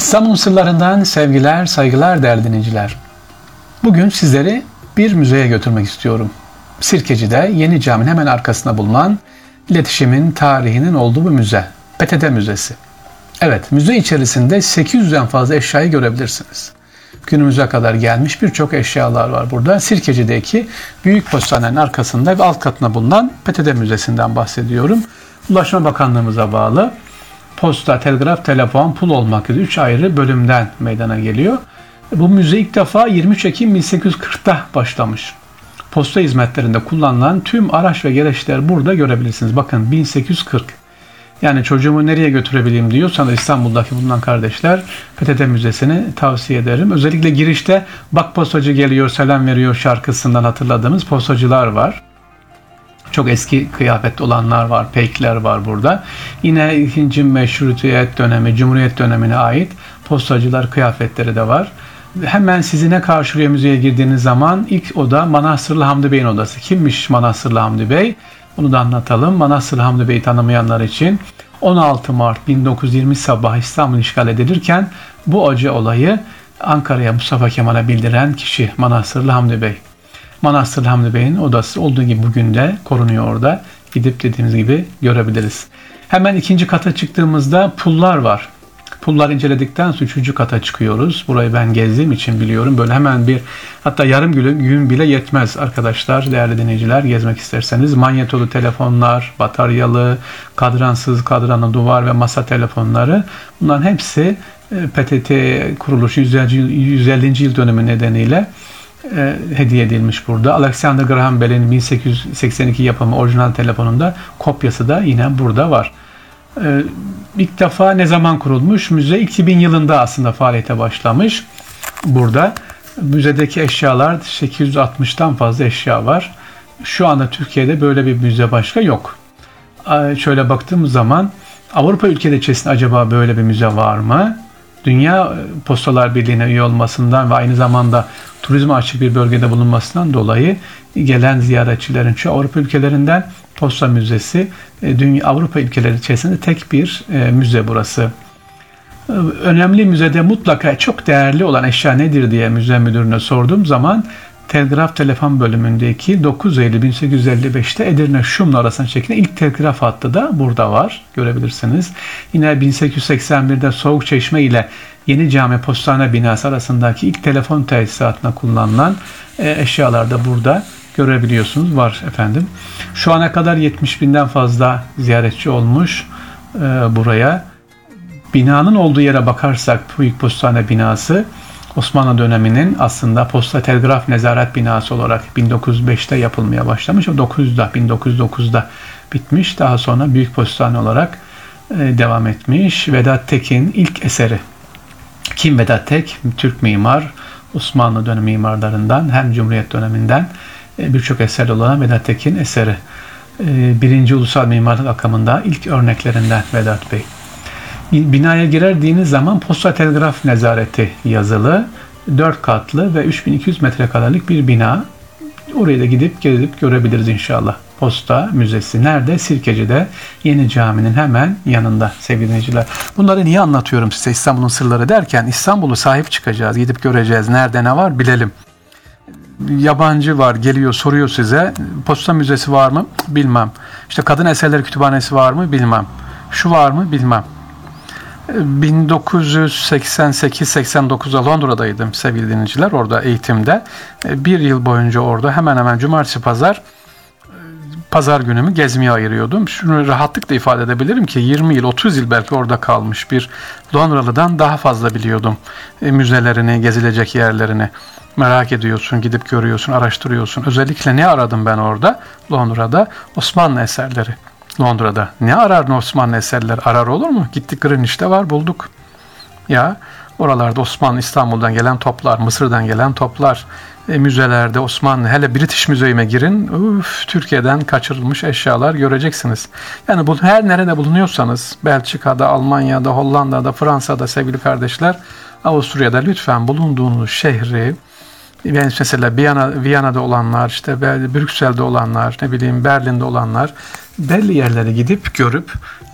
İstanbul sırlarından sevgiler, saygılar değerli dinleyiciler. Bugün sizleri bir müzeye götürmek istiyorum. Sirkeci'de Yeni Cami'nin hemen arkasında bulunan iletişimin tarihinin olduğu bir müze. PTT Müzesi. Evet, müze içerisinde 800'den fazla eşyayı görebilirsiniz. Günümüze kadar gelmiş birçok eşyalar var burada. Sirkeci'deki Büyük Postanenin arkasında ve alt katına bulunan PTT Müzesi'nden bahsediyorum. Ulaşma Bakanlığımıza bağlı posta, telgraf, telefon, pul olmak üzere 3 ayrı bölümden meydana geliyor. Bu müze ilk defa 23 Ekim 1840'ta başlamış. Posta hizmetlerinde kullanılan tüm araç ve gereçler burada görebilirsiniz. Bakın 1840. Yani çocuğumu nereye götürebileyim diyorsanız İstanbul'daki bulunan kardeşler PTT Müzesi'ni tavsiye ederim. Özellikle girişte bak postacı geliyor selam veriyor şarkısından hatırladığımız postacılar var. Çok eski kıyafetli olanlar var, peykler var burada. Yine ikinci meşrutiyet dönemi, cumhuriyet dönemine ait postacılar kıyafetleri de var. Hemen sizi ne karşılıyor müzeye girdiğiniz zaman ilk oda Manastırlı Hamdi Bey'in odası. Kimmiş Manastırlı Hamdi Bey? Bunu da anlatalım. Manastırlı Hamdi Bey'i tanımayanlar için 16 Mart 1920 sabah İstanbul işgal edilirken bu acı olayı Ankara'ya Mustafa Kemal'e bildiren kişi Manastırlı Hamdi Bey. Manastır Hamdi Bey'in odası olduğu gibi bugün de korunuyor orada. Gidip dediğimiz gibi görebiliriz. Hemen ikinci kata çıktığımızda pullar var. Pullar inceledikten sonra üçüncü kata çıkıyoruz. Burayı ben gezdiğim için biliyorum. Böyle hemen bir hatta yarım gün, gün bile yetmez arkadaşlar, değerli dinleyiciler gezmek isterseniz. Manyetolu telefonlar, bataryalı, kadransız, kadranlı duvar ve masa telefonları bunların hepsi e, PTT kuruluşu 150. yıl dönümü nedeniyle e, hediye edilmiş burada. Alexander Graham Bell'in 1882 yapımı orijinal telefonunda kopyası da yine burada var. E, ilk defa ne zaman kurulmuş? Müze 2000 yılında aslında faaliyete başlamış. Burada müzedeki eşyalar 860'tan fazla eşya var. Şu anda Türkiye'de böyle bir müze başka yok. Şöyle baktığımız zaman Avrupa ülkeleri içerisinde acaba böyle bir müze var mı? Dünya Postalar Birliği'ne üye olmasından ve aynı zamanda turizme açık bir bölgede bulunmasından dolayı gelen ziyaretçilerin çoğu Avrupa ülkelerinden Posta Müzesi e, dünya Avrupa ülkeleri içerisinde tek bir e, müze burası. E, önemli müzede mutlaka çok değerli olan eşya nedir diye müze müdürüne sorduğum zaman telgraf telefon bölümündeki 9 Eylül 1855'te Edirne Şumlu arasında çekilen ilk telgraf hattı da burada var. Görebilirsiniz. Yine 1881'de Soğuk Çeşme ile Yeni Cami Postane binası arasındaki ilk telefon tesisatına kullanılan e, eşyalar da burada görebiliyorsunuz. Var efendim. Şu ana kadar 70 binden fazla ziyaretçi olmuş e, buraya. Binanın olduğu yere bakarsak Büyük Postane binası Osmanlı döneminin aslında posta telgraf nezaret binası olarak 1905'te yapılmaya başlamış. O 900'da 1909'da bitmiş. Daha sonra Büyük Postane olarak e, devam etmiş. Vedat Tekin ilk eseri. Kim Vedat Tek? Türk mimar. Osmanlı dönemi mimarlarından hem Cumhuriyet döneminden e, birçok eser olan Vedat Tekin eseri. E, birinci ulusal mimarlık akımında ilk örneklerinden Vedat Bey. Binaya girerdiğiniz zaman posta telgraf nezareti yazılı, 4 katlı ve 3200 metrekarelik bir bina. Oraya da gidip gelip görebiliriz inşallah. Posta Müzesi nerede? Sirkeci'de Yeni Cami'nin hemen yanında sevgili dinleyiciler. Bunları niye anlatıyorum size İstanbul'un sırları derken İstanbul'u sahip çıkacağız, gidip göreceğiz. Nerede ne var bilelim. Yabancı var geliyor soruyor size posta müzesi var mı bilmem. İşte kadın eserleri kütüphanesi var mı bilmem. Şu var mı bilmem. 1988-89'da Londra'daydım sevgili dinleyiciler orada eğitimde. E, bir yıl boyunca orada hemen hemen cumartesi pazar e, pazar günümü gezmeye ayırıyordum. Şunu rahatlıkla ifade edebilirim ki 20 yıl 30 yıl belki orada kalmış bir Londralı'dan daha fazla biliyordum. E, müzelerini, gezilecek yerlerini merak ediyorsun, gidip görüyorsun, araştırıyorsun. Özellikle ne aradım ben orada? Londra'da Osmanlı eserleri. Londra'da. Ne arar Osmanlı eserler? Arar olur mu? Gittik Greenwich'te var bulduk. Ya oralarda Osmanlı İstanbul'dan gelen toplar, Mısır'dan gelen toplar, e, müzelerde Osmanlı hele British Müzeyime girin uf, Türkiye'den kaçırılmış eşyalar göreceksiniz. Yani bu her nerede bulunuyorsanız Belçika'da, Almanya'da, Hollanda'da, Fransa'da sevgili kardeşler Avusturya'da lütfen bulunduğunuz şehri yani mesela Viyana, Viyana'da olanlar, işte Brüksel'de olanlar, ne bileyim Berlin'de olanlar belli yerlere gidip görüp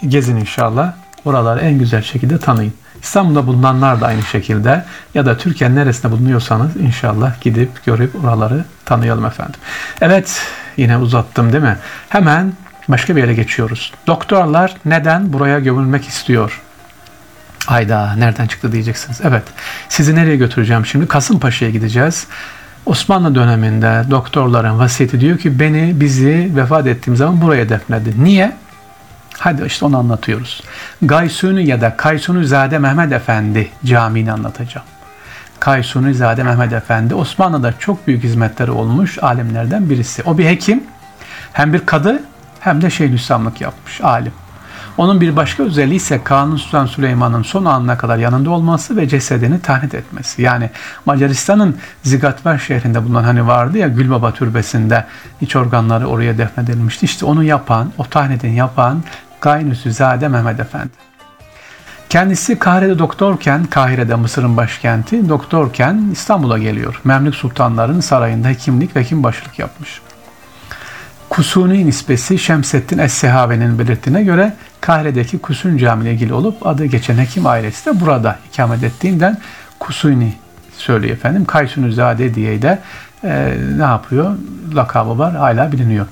gezin inşallah. Oraları en güzel şekilde tanıyın. İstanbul'da bulunanlar da aynı şekilde ya da Türkiye'nin neresinde bulunuyorsanız inşallah gidip görüp oraları tanıyalım efendim. Evet yine uzattım değil mi? Hemen başka bir yere geçiyoruz. Doktorlar neden buraya gömülmek istiyor? Ayda nereden çıktı diyeceksiniz. Evet sizi nereye götüreceğim şimdi? Kasımpaşa'ya gideceğiz. Osmanlı döneminde doktorların vasiyeti diyor ki beni bizi vefat ettiğim zaman buraya defnedin. Niye? Hadi işte onu anlatıyoruz. Gaysuni ya da Kaysuni Zade Mehmet Efendi camiini anlatacağım. Kaysuni Zade Mehmet Efendi Osmanlı'da çok büyük hizmetleri olmuş alimlerden birisi. O bir hekim, hem bir kadı hem de Şeyhülislamlık yapmış alim. Onun bir başka özelliği ise Kanuni Sultan Süleyman'ın son anına kadar yanında olması ve cesedini tahnit etmesi. Yani Macaristan'ın Zigatver şehrinde bulunan hani vardı ya Gülbaba türbesinde iç organları oraya defnedilmişti. İşte onu yapan, o tahnidini yapan Gaynüsüzade Mehmet Efendi. Kendisi Kahire'de doktorken, Kahire'de Mısır'ın başkenti, doktorken İstanbul'a geliyor. Memlük sultanların sarayında hekimlik ve hekimbaşılık yapmış. Kusuni nispesi Şemseddin Es-Sehabe'nin belirttiğine göre Kahire'deki Kusun Camii ile ilgili olup adı geçen hekim ailesi de burada ikamet ettiğinden Kusuni söylüyor efendim. Kaysunuzade diye de e, ne yapıyor? Lakabı var hala biliniyor.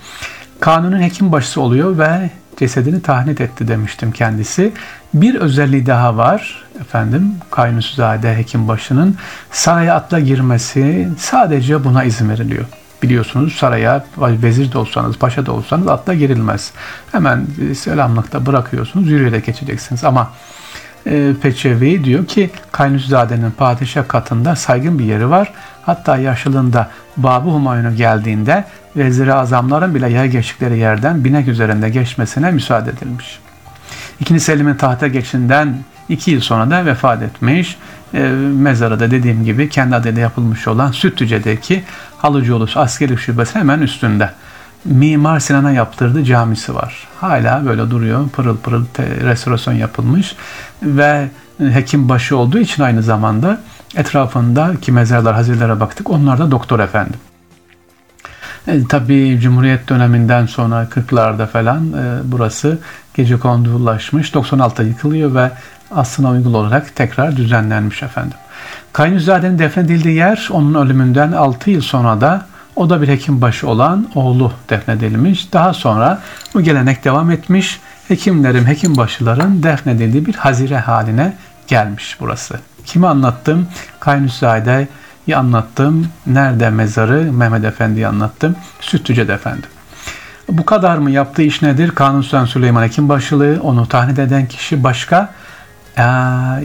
Kanunun hekim başısı oluyor ve cesedini tahnit etti demiştim kendisi. Bir özelliği daha var efendim Kaynusuzade hekim başının saraya atla girmesi sadece buna izin veriliyor. Biliyorsunuz saraya vezir de olsanız, paşa da olsanız atla girilmez. Hemen selamlıkta bırakıyorsunuz, yürüyerek geçeceksiniz. Ama e, Peçevi diyor ki Kaynuszade'nin padişah katında saygın bir yeri var. Hatta yaşlılığında Babı Humayun'a geldiğinde vezir azamların bile yaya geçtikleri yerden binek üzerinde geçmesine müsaade edilmiş. İkinci Selim'in tahta geçinden iki yıl sonra da vefat etmiş. E, mezarı da dediğim gibi kendi adıyla yapılmış olan Sütlüce'deki Halıcıoğlu askeri şubesi hemen üstünde. Mimar Sinan'a yaptırdığı camisi var. Hala böyle duruyor. Pırıl pırıl restorasyon yapılmış ve hekim başı olduğu için aynı zamanda etrafındaki mezarlar, hazirlere baktık. Onlar da doktor efendim. E, tabii Cumhuriyet döneminden sonra 40'larda falan e, burası gece kondulaşmış. 96'da yıkılıyor ve aslına uygun olarak tekrar düzenlenmiş efendim. Kaynüzade'nin defnedildiği yer onun ölümünden 6 yıl sonra da o da bir hekimbaşı olan oğlu defnedilmiş. Daha sonra bu gelenek devam etmiş. Hekimlerin, hekimbaşıların defnedildiği bir hazire haline gelmiş burası. Kimi anlattım? Kaynüzade'yi anlattım. Nerede mezarı? Mehmet Efendi'yi anlattım. Sütlüce'de efendim. Bu kadar mı? Yaptığı iş nedir? Kanuni Sultan Süleyman Hekimbaşılığı, onu tahnit eden kişi başka ee,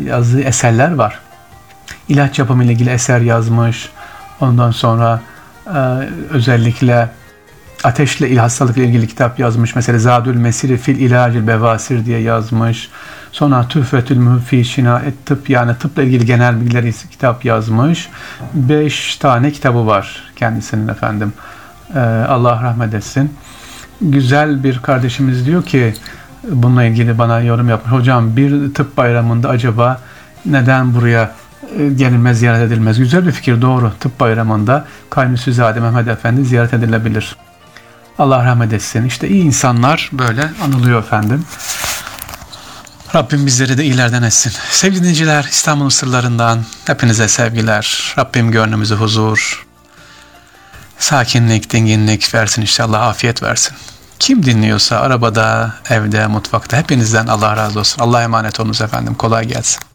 yazdığı eserler var. İlaç yapımı ile ilgili eser yazmış. Ondan sonra e, özellikle ateşle hastalıkla ilgili kitap yazmış. Mesela Zadül Mesiri fil ilacil bevasir diye yazmış. Sonra Tüfetül Müfi et tıp yani tıpla ilgili genel bilgileri kitap yazmış. Beş tane kitabı var kendisinin efendim. Ee, Allah rahmet etsin. Güzel bir kardeşimiz diyor ki bununla ilgili bana yorum yapmış. Hocam bir tıp bayramında acaba neden buraya e, gelinmez, ziyaret edilmez? Güzel bir fikir doğru. Tıp bayramında Kaynusuzade Mehmet Efendi ziyaret edilebilir. Allah rahmet etsin. İşte iyi insanlar böyle anılıyor efendim. Rabbim bizleri de iyilerden etsin. Sevgili dinleyiciler, İstanbul sırlarından hepinize sevgiler. Rabbim gönlümüzü huzur, sakinlik, dinginlik versin inşallah, afiyet versin. Kim dinliyorsa arabada, evde, mutfakta hepinizden Allah razı olsun. Allah'a emanet olunuz efendim. Kolay gelsin.